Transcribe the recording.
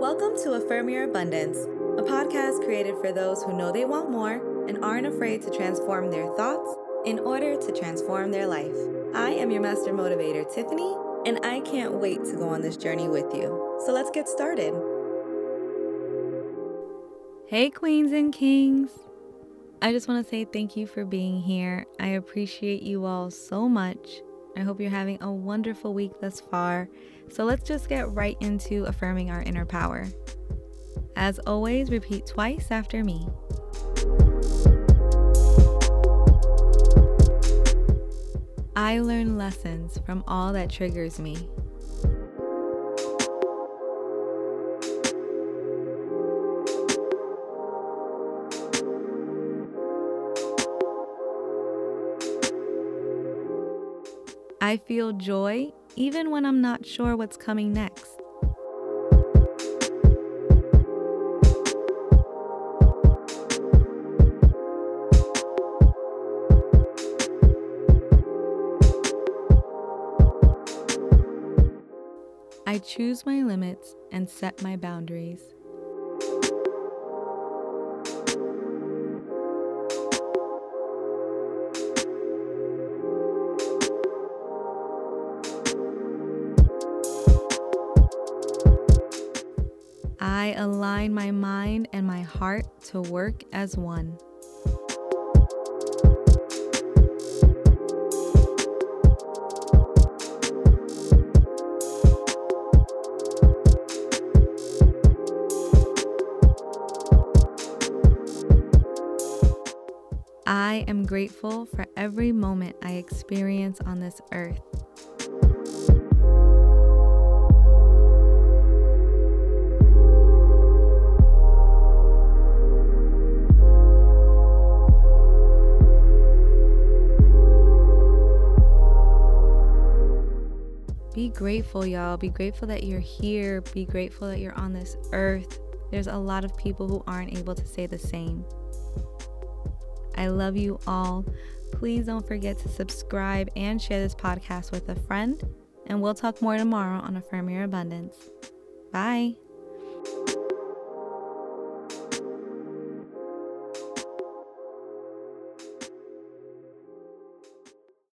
Welcome to Affirm Your Abundance, a podcast created for those who know they want more and aren't afraid to transform their thoughts in order to transform their life. I am your master motivator, Tiffany, and I can't wait to go on this journey with you. So let's get started. Hey, queens and kings. I just want to say thank you for being here. I appreciate you all so much. I hope you're having a wonderful week thus far. So let's just get right into affirming our inner power. As always, repeat twice after me. I learn lessons from all that triggers me. I feel joy even when I'm not sure what's coming next. I choose my limits and set my boundaries. I align my mind and my heart to work as one. I am grateful for every moment I experience on this earth. Be grateful, y'all. Be grateful that you're here. Be grateful that you're on this earth. There's a lot of people who aren't able to say the same. I love you all. Please don't forget to subscribe and share this podcast with a friend. And we'll talk more tomorrow on Affirm Your Abundance. Bye.